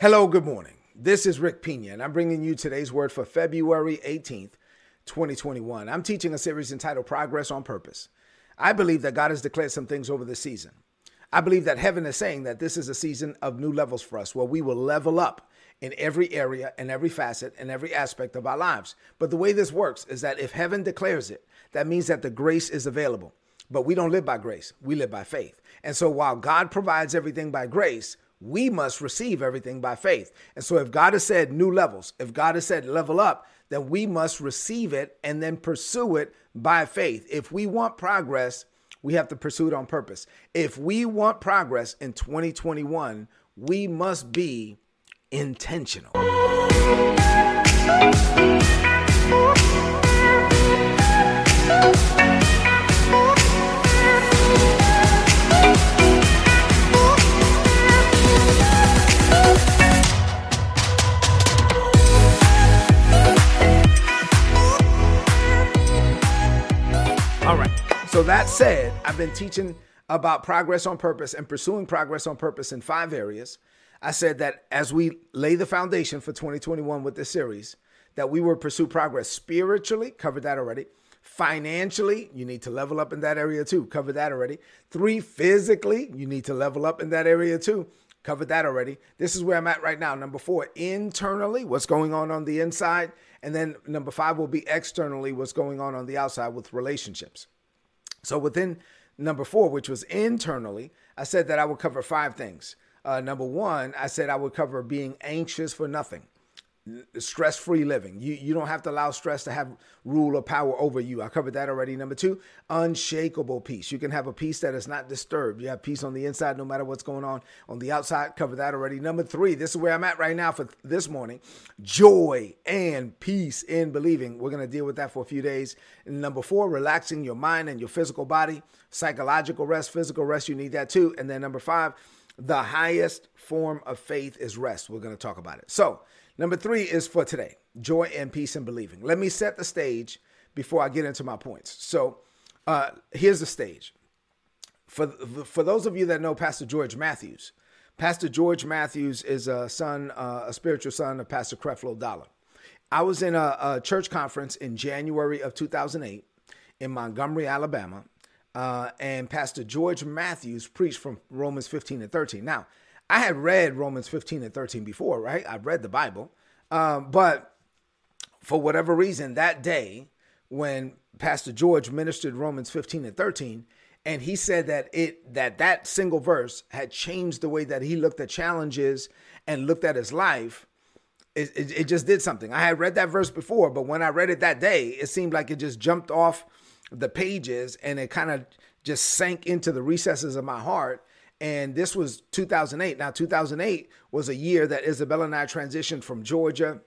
Hello, good morning. This is Rick Pina, and I'm bringing you today's word for February 18th, 2021. I'm teaching a series entitled Progress on Purpose. I believe that God has declared some things over this season. I believe that heaven is saying that this is a season of new levels for us where we will level up in every area and every facet and every aspect of our lives. But the way this works is that if heaven declares it, that means that the grace is available. But we don't live by grace, we live by faith. And so while God provides everything by grace, we must receive everything by faith. And so, if God has said new levels, if God has said level up, then we must receive it and then pursue it by faith. If we want progress, we have to pursue it on purpose. If we want progress in 2021, we must be intentional. So that said, I've been teaching about progress on purpose and pursuing progress on purpose in five areas. I said that as we lay the foundation for 2021 with this series, that we will pursue progress spiritually, covered that already. Financially, you need to level up in that area too, covered that already. Three, physically, you need to level up in that area too, covered that already. This is where I'm at right now. Number four, internally, what's going on on the inside. And then number five will be externally, what's going on on the outside with relationships. So within number four, which was internally, I said that I would cover five things. Uh, number one, I said I would cover being anxious for nothing stress free living. You, you don't have to allow stress to have rule or power over you. I covered that already. Number two, unshakable peace. You can have a peace that is not disturbed. You have peace on the inside no matter what's going on on the outside. Cover that already. Number three, this is where I'm at right now for this morning joy and peace in believing. We're going to deal with that for a few days. And number four, relaxing your mind and your physical body, psychological rest, physical rest. You need that too. And then number five, the highest form of faith is rest. We're going to talk about it. So, Number three is for today joy and peace and believing. Let me set the stage before I get into my points. So uh, here's the stage. For, for those of you that know Pastor George Matthews, Pastor George Matthews is a son, uh, a spiritual son of Pastor Creflo Dollar. I was in a, a, church conference in January of 2008 in Montgomery, Alabama, uh, and Pastor George Matthews preached from Romans 15 and 13. Now, I had read Romans 15 and 13 before, right? I've read the Bible. Um, but for whatever reason, that day when Pastor George ministered Romans 15 and 13, and he said that it that that single verse had changed the way that he looked at challenges and looked at his life. It, it, it just did something. I had read that verse before, but when I read it that day, it seemed like it just jumped off the pages and it kind of just sank into the recesses of my heart and this was 2008. Now, 2008 was a year that Isabella and I transitioned from Georgia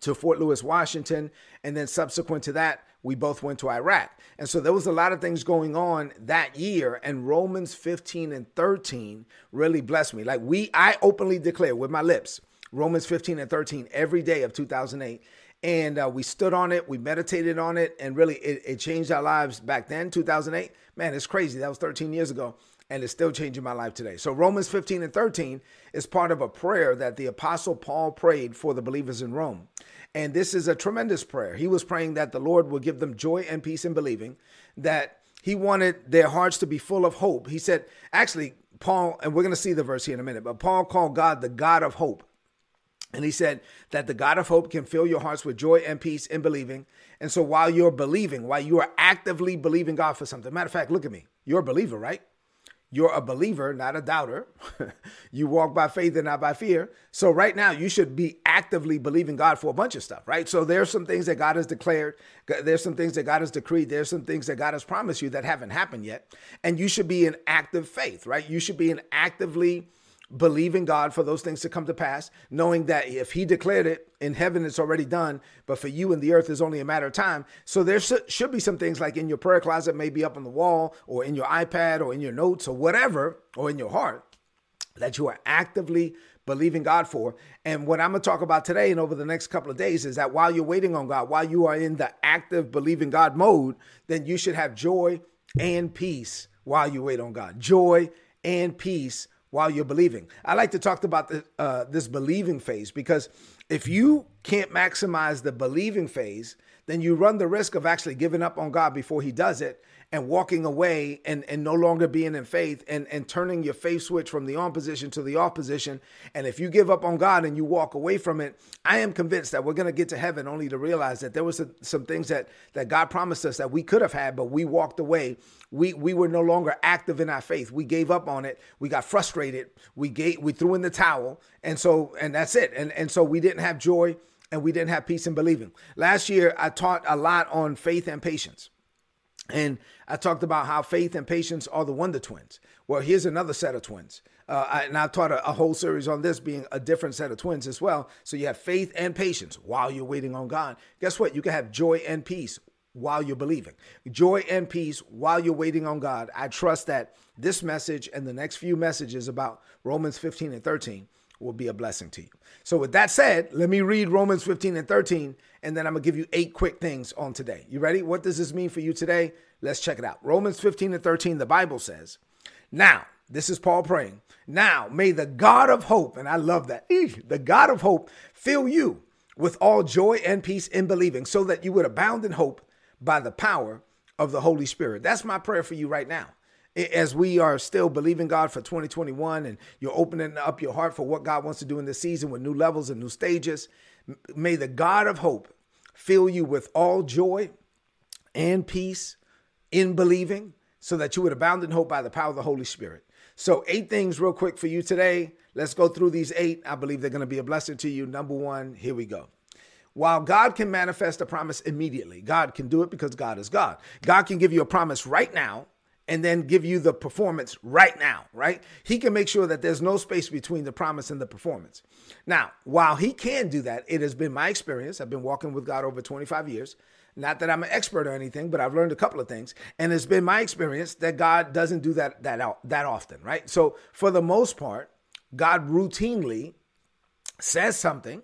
to Fort Lewis, Washington. And then subsequent to that, we both went to Iraq. And so there was a lot of things going on that year. And Romans 15 and 13 really blessed me. Like we, I openly declare with my lips, Romans 15 and 13 every day of 2008 and uh, we stood on it we meditated on it and really it, it, changed our lives back then 2008 man it's crazy that was 13 years ago and it's still changing my life today. So Romans 15 and 13 is part of a prayer that the apostle Paul prayed for the believers in Rome. And this is a tremendous prayer. He was praying that the Lord will give them joy and peace in believing, that he wanted their hearts to be full of hope. He said, actually, Paul, and we're going to see the verse here in a minute, but Paul called God the God of hope. And he said that the God of hope can fill your hearts with joy and peace in believing. And so while you're believing, while you are actively believing God for something, matter of fact, look at me. You're a believer, right? You're a believer, not a doubter. you walk by faith and not by fear. So, right now, you should be actively believing God for a bunch of stuff, right? So, there's some things that God has declared. There's some things that God has decreed. There's some things that God has promised you that haven't happened yet. And you should be in active faith, right? You should be in actively believing God for those things to come to pass, knowing that if He declared it in heaven, it's already done, but for you in the earth is only a matter of time. So there should be some things like in your prayer closet, maybe up on the wall, or in your iPad, or in your notes, or whatever, or in your heart that you are actively believing God for. And what I'm going to talk about today and over the next couple of days is that while you're waiting on God, while you are in the active believing God mode, then you should have joy and peace while you wait on God. Joy and peace while you're believing. I like to talk about the, uh, this believing phase because if you can't maximize the believing phase, then you run the risk of actually giving up on God before He does it and walking away and, and no longer being in faith and, and turning your faith switch from the on position to the off position. And if you give up on God and you walk away from it, I am convinced that we're going to get to heaven only to realize that there was a, some things that, that God promised us that we could have had, but we walked away. We, we were no longer active in our faith. We gave up on it. We got frustrated. We gave, we threw in the towel. And so, and that's it. And, and so we didn't have joy and we didn't have peace in believing. Last year, I taught a lot on faith and patience. And I talked about how faith and patience are the wonder twins. Well, here's another set of twins. Uh, I, and I taught a, a, whole series on this being a different set of twins as well. So you have faith and patience while you're waiting on God. Guess what? You can have joy and peace while you're believing. Joy and peace while you're waiting on God. I trust that this message and the next few messages about Romans 15 and 13 will be a blessing to you. So, with that said, let me read Romans 15 and 13, and then I'm gonna give you eight quick things on today. You ready? What does this mean for you today? Let's check it out. Romans 15 and 13, the Bible says, Now, this is Paul praying, now may the God of hope, and I love that, the God of hope fill you with all joy and peace in believing, so that you would abound in hope by the power of the Holy Spirit. That's my prayer for you right now as we are still believing God for 2021 and you're opening up your heart for what God wants to do in this season with new levels and new stages, may the God of hope fill you with all joy and peace in believing so that you would abound in hope by the power of the Holy Spirit. So, eight things real quick for you today. Let's go through these eight. I believe they're going to be a blessing to you. Number one, here we go. While God can manifest a promise immediately, God can do it because God is God. God can give you a promise right now and then give you the performance right now, right? He can make sure that there's no space between the promise and the performance. Now, while he can do that, it has been my experience. I've been walking with God over 25 years. Not that I'm an expert or anything, but I've learned a couple of things, and it's been my experience that God doesn't do that that that often, right? So, for the most part, God routinely says something,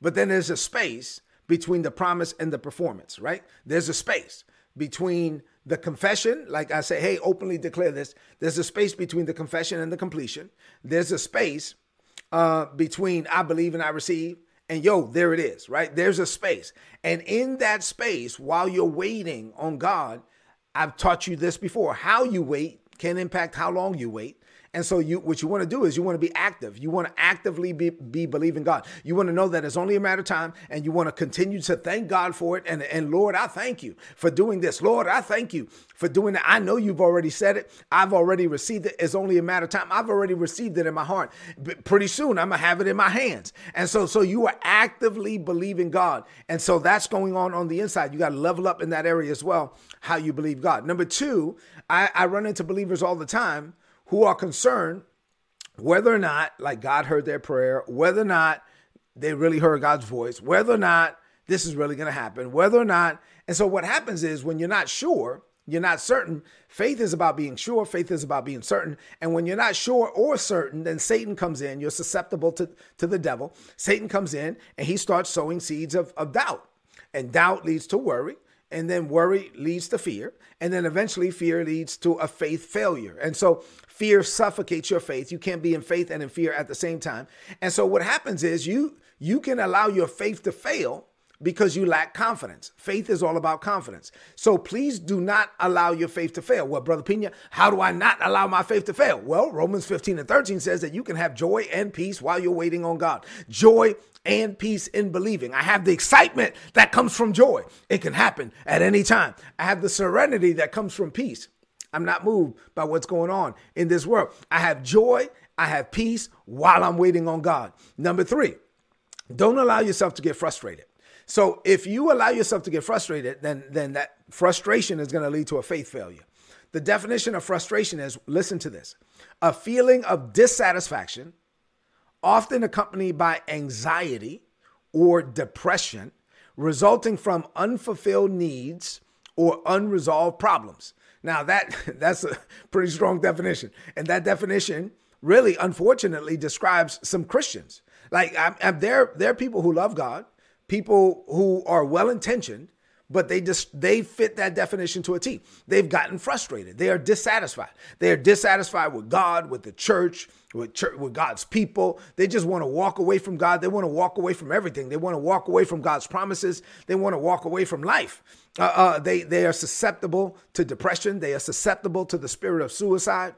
but then there's a space between the promise and the performance, right? There's a space between the confession, like I say, hey, openly declare this. There's a space between the confession and the completion. There's a space uh, between I believe and I receive. And yo, there it is, right? There's a space. And in that space, while you're waiting on God, I've taught you this before. How you wait can impact how long you wait. And so you what you want to do is you want to be active. You want to actively be, be believing God. You want to know that it's only a matter of time and you want to continue to thank God for it. And, and Lord, I thank you for doing this. Lord, I thank you for doing it. I know you've already said it. I've already received it. It's only a matter of time. I've already received it in my heart. But pretty soon I'm gonna have it in my hands. And so so you are actively believing God. And so that's going on on the inside. You got to level up in that area as well, how you believe God. Number two, I, I run into believers all the time who are concerned whether or not, like God heard their prayer, whether or not they really heard God's voice, whether or not this is really going to happen, whether or not. And so what happens is when you're not sure, you're not certain. Faith is about being sure. Faith is about being certain. And when you're not sure or certain, then Satan comes in. You're susceptible to, to the devil. Satan comes in and he starts sowing seeds of, of doubt. And doubt leads to worry and then worry leads to fear and then eventually fear leads to a faith failure and so fear suffocates your faith you can't be in faith and in fear at the same time and so what happens is you you can allow your faith to fail because you lack confidence. Faith is all about confidence. So please do not allow your faith to fail. Well, Brother Pina, how do I not allow my faith to fail? Well, Romans 15 and 13 says that you can have joy and peace while you're waiting on God. Joy and peace in believing. I have the excitement that comes from joy. It can happen at any time. I have the serenity that comes from peace. I'm not moved by what's going on in this world. I have joy, I have peace while I'm waiting on God. Number three, don't allow yourself to get frustrated. So if you allow yourself to get frustrated, then, then that frustration is going to lead to a faith failure. The definition of frustration is listen to this a feeling of dissatisfaction often accompanied by anxiety or depression resulting from unfulfilled needs or unresolved problems. Now that that's a pretty strong definition. And that definition really unfortunately describes some Christians. Like I'm, I'm, there there are people who love God, people who are well intentioned, but they just they fit that definition to a T. They've gotten frustrated. They are dissatisfied. They are dissatisfied with God, with the church, with church, with God's people. They just want to walk away from God. They want to walk away from everything. They want to walk away from God's promises. They want to walk away from life. Uh, uh, they they are susceptible to depression. They are susceptible to the spirit of suicide.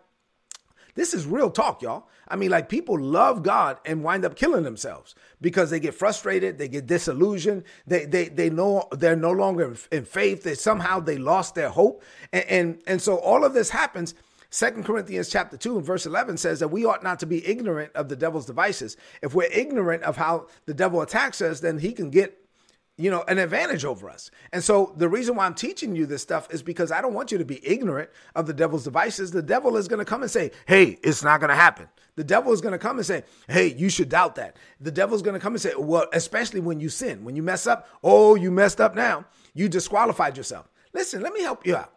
This is real talk, y'all. I mean, like people love God and wind up killing themselves because they get frustrated, they get disillusioned, they they they know they're no longer in faith. They somehow they lost their hope, and and, and so all of this happens. Second Corinthians chapter 2 and verse 11 says that we ought not to be ignorant of the devil's devices. If we're ignorant of how the devil attacks us, then he can get you know, an advantage over us. And so the reason why I'm teaching you this stuff is because I don't want you to be ignorant of the devil's devices. The devil is going to come and say, Hey, it's not going to happen. The devil is going to come and say, Hey, you should doubt that. The devil is going to come and say, Well, especially when you sin, when you mess up, oh, you messed up now. You disqualified yourself. Listen, let me help you out.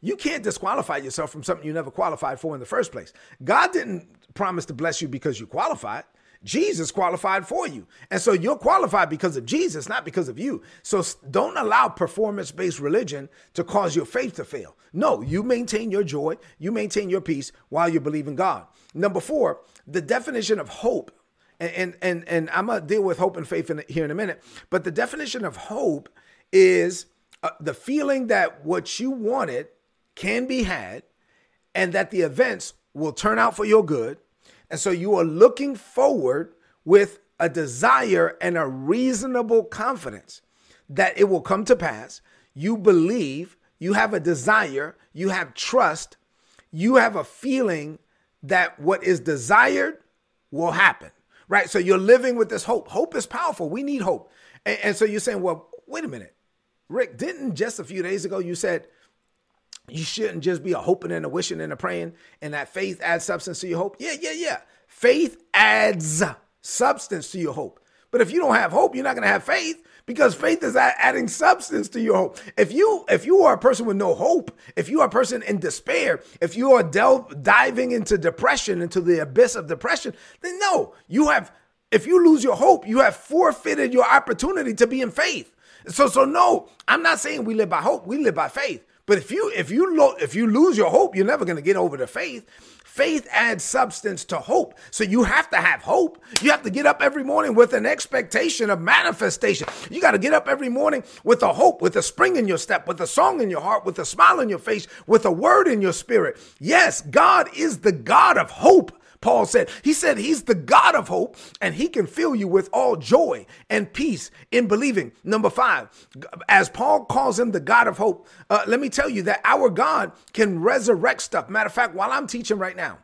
You can't disqualify yourself from something you never qualified for in the first place. God didn't promise to bless you because you qualified. Jesus qualified for you. And so you're qualified because of Jesus, not because of you. So don't allow performance based religion to cause your faith to fail. No, you maintain your joy, you maintain your peace while you believe in God. Number four, the definition of hope. And, and, and, I'm going to deal with hope and faith in, here in a minute. But the definition of hope is uh, the feeling that what you wanted can be had and that the events will turn out for your good and so you are looking forward with a desire and a reasonable confidence that it will come to pass. You believe, you have a desire, you have trust, you have a feeling that what is desired will happen, right? So you're living with this hope. Hope is powerful. We need hope. And, and so you're saying, well, wait a minute. Rick, didn't just a few days ago you said you shouldn't just be a hoping and a wishing and a praying, and that faith adds substance to your hope. Yeah, yeah, yeah. Faith adds substance to your hope. But if you don't have hope, you're not going to have faith because faith is adding substance to your hope. If you if you are a person with no hope, if you are a person in despair, if you are delve, diving into depression, into the abyss of depression, then no, you have. If you lose your hope, you have forfeited your opportunity to be in faith. So so no, I'm not saying we live by hope. We live by faith. But if you if you lo- if you lose your hope, you're never going to get over the faith. Faith adds substance to hope. So you have to have hope. You have to get up every morning with an expectation of manifestation. You got to get up every morning with a hope, with a spring in your step, with a song in your heart, with a smile on your face, with a word in your spirit. Yes, God is the God of hope. Paul said. He said he's the God of hope and he can fill you with all joy and peace in believing. Number five, as Paul calls him the God of hope, uh, let me tell you that our God can resurrect stuff. Matter of fact, while I'm teaching right now,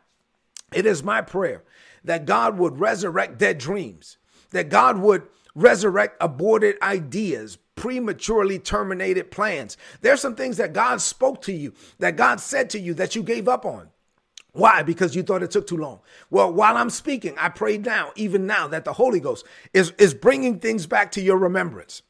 it is my prayer that God would resurrect dead dreams, that God would resurrect aborted ideas, prematurely terminated plans. There's some things that God spoke to you, that God said to you that you gave up on. Why? Because you thought it took too long. Well, while I'm speaking, I pray now, even now, that the Holy Ghost is, is bringing things back to your remembrance.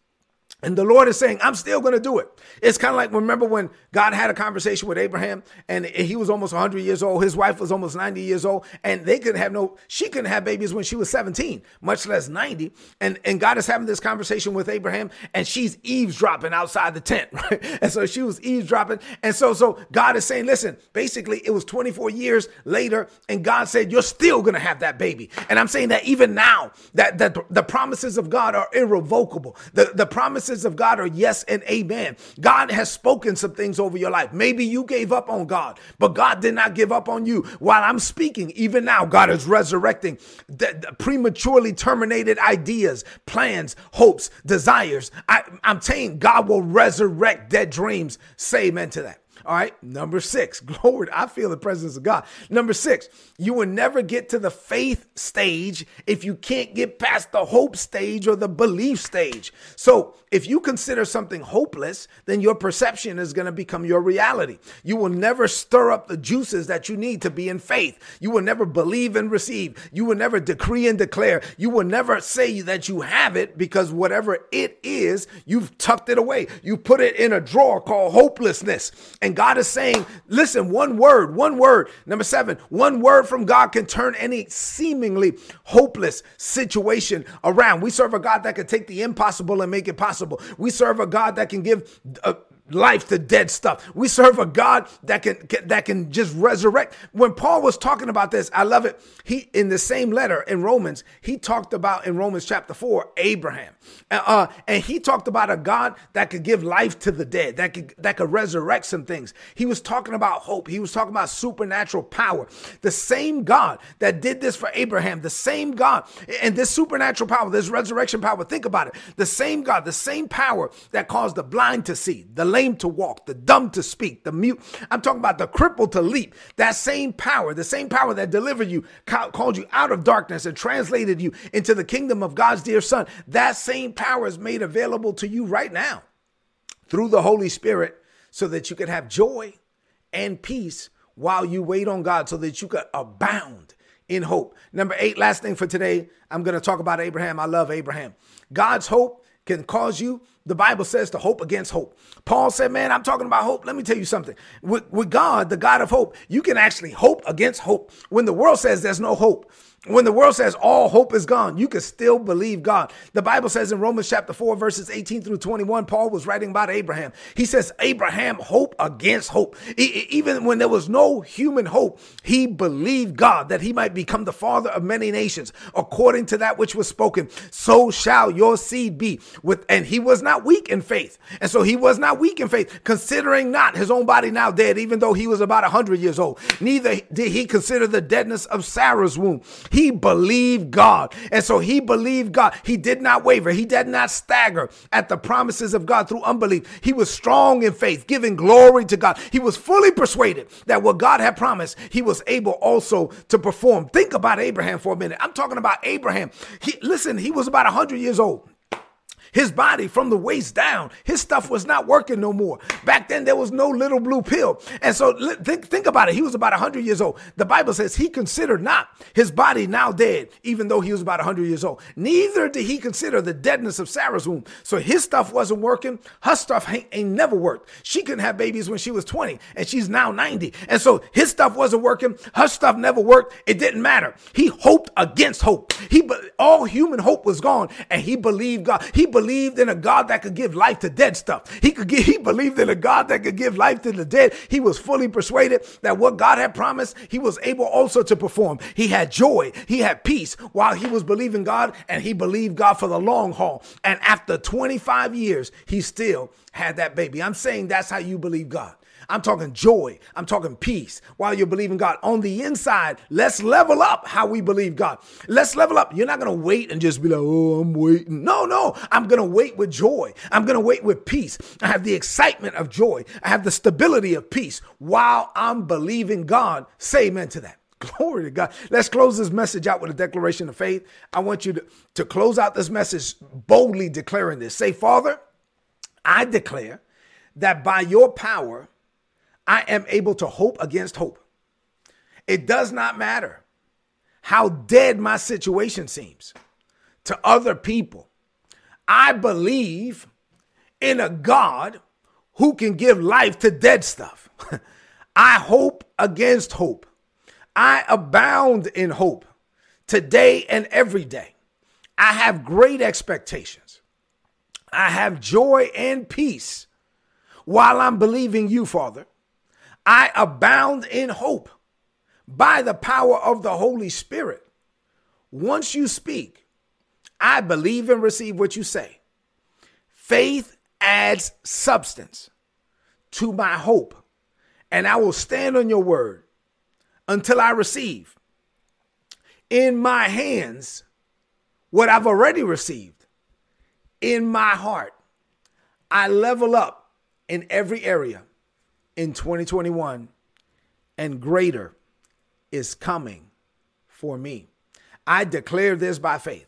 And the Lord is saying, I'm still going to do it. It's kind of like, remember when God had a conversation with Abraham and he was almost 100 years old. His wife was almost 90 years old and they couldn't have no, she couldn't have babies when she was 17, much less 90. And, and God is having this conversation with Abraham and she's eavesdropping outside the tent, right? And so she was eavesdropping. And so, so God is saying, listen, basically it was 24 years later and God said, you're still going to have that baby. And I'm saying that even now that, that the promises of God are irrevocable. The, the promises promises of God are yes and amen. God has spoken some things over your life. Maybe you gave up on God, but God did not give up on you. While I'm speaking, even now, God is resurrecting the, the prematurely terminated ideas, plans, hopes, desires. I, I'm saying God will resurrect dead dreams. Say amen to that. All right. Number six, glory. I feel the presence of God. Number six, you will never get to the faith stage if you can't get past the hope stage or the belief stage. So if you consider something hopeless, then your perception is going to become your reality. You will never stir up the juices that you need to be in faith. You will never believe and receive. You will never decree and declare. You will never say that you have it because whatever it is, you've tucked it away. You put it in a drawer called hopelessness. And God is saying, listen, one word, one word. Number seven, one word from God can turn any seemingly hopeless situation around. We serve a God that can take the impossible and make it possible. We serve a God that can give uh, life to dead stuff. We serve a God that can, can, that can just resurrect. When Paul was talking about this, I love it. He in the same letter in Romans, he talked about in Romans chapter 4 Abraham. Uh, and he talked about a God that could give life to the dead, that could that could resurrect some things. He was talking about hope. He was talking about supernatural power. The same God that did this for Abraham, the same God and this supernatural power, this resurrection power, think about it. The same God, the same power that caused the blind to see, the lame to walk, the dumb to speak, the mute. I'm talking about the crippled to leap. That same power, the same power that delivered you, called you out of darkness and translated you into the kingdom of God's dear son. That same power is made available to you right now through the Holy Spirit so that you can have joy and peace while you wait on God so that you can abound in hope. Number eight, last thing for today, I'm going to talk about Abraham. I love Abraham. God's hope can cause you, the Bible says, to hope against hope. Paul said, Man, I'm talking about hope. Let me tell you something. With, with God, the God of hope, you can actually hope against hope. When the world says there's no hope, when the world says all hope is gone, you can still believe God. The Bible says in Romans chapter 4, verses 18 through 21, Paul was writing about Abraham. He says, Abraham hope against hope. Even when there was no human hope, he believed God that he might become the father of many nations, according to that which was spoken. So shall your seed be. With and he was not weak in faith. And so he was not weak in faith, considering not his own body now dead, even though he was about a hundred years old. Neither did he consider the deadness of Sarah's womb. He believed God. And so he believed God. He did not waver. He did not stagger at the promises of God through unbelief. He was strong in faith, giving glory to God. He was fully persuaded that what God had promised, he was able also to perform. Think about Abraham for a minute. I'm talking about Abraham. He, listen, he was about 100 years old. His body from the waist down, his stuff was not working no more. Back then, there was no little blue pill. And so think, think about it. He was about 100 years old. The Bible says he considered not his body now dead, even though he was about 100 years old. Neither did he consider the deadness of Sarah's womb. So his stuff wasn't working. Her stuff ain't, ain't never worked. She couldn't have babies when she was 20 and she's now 90. And so his stuff wasn't working. Her stuff never worked. It didn't matter. He hoped against hope. He, all human hope was gone and he believed God. He believed believed in a God that could give life to dead stuff. He could give, he believed in a God that could give life to the dead. He was fully persuaded that what God had promised, he was able also to perform. He had joy, he had peace while he was believing God and he believed God for the long haul. And after 25 years, he still had that baby. I'm saying that's how you believe God. I'm talking joy. I'm talking peace while you're believing God. On the inside, let's level up how we believe God. Let's level up. You're not going to wait and just be like, oh, I'm waiting. No, no. I'm going to wait with joy. I'm going to wait with peace. I have the excitement of joy. I have the stability of peace while I'm believing God. Say amen to that. Glory to God. Let's close this message out with a declaration of faith. I want you to, to close out this message boldly declaring this. Say, Father, I declare that by your power, I am able to hope against hope. It does not matter how dead my situation seems to other people. I believe in a God who can give life to dead stuff. I hope against hope. I abound in hope today and every day. I have great expectations. I have joy and peace while I'm believing you, Father. I abound in hope by the power of the Holy Spirit. Once you speak, I believe and receive what you say. Faith adds substance to my hope, and I will stand on your word until I receive in my hands what I've already received. In my heart, I level up in every area in 2021, and greater is coming for me. I declare this by faith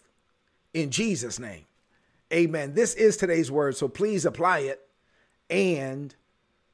in Jesus' name. Amen. This is today's word, so please apply it and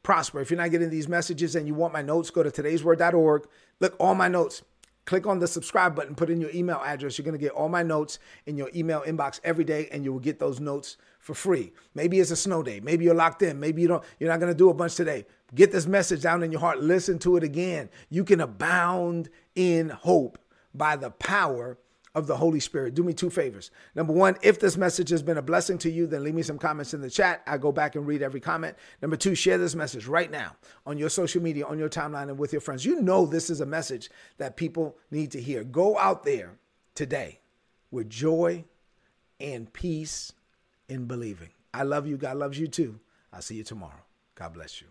prosper. If you're not getting these messages and you want my notes, go to today'sword.org. Look, all my notes click on the subscribe button, put in your email address. You're going to get all my notes in your email inbox every day, and you will get those notes for free. Maybe it's a snow day. Maybe you're locked in. Maybe you don't. You're not going to do a bunch today. Get this message down in your heart. Listen to it again. You can abound in hope by the power of the Holy Spirit. Do me two favors. Number one, if this message has been a blessing to you, then leave me some comments in the chat. I go back and read every comment. Number two, share this message right now on your social media, on your timeline, and with your friends. You know this is a message that people need to hear. Go out there today with joy and peace in believing. I love you. God loves you too. I'll see you tomorrow. God bless you.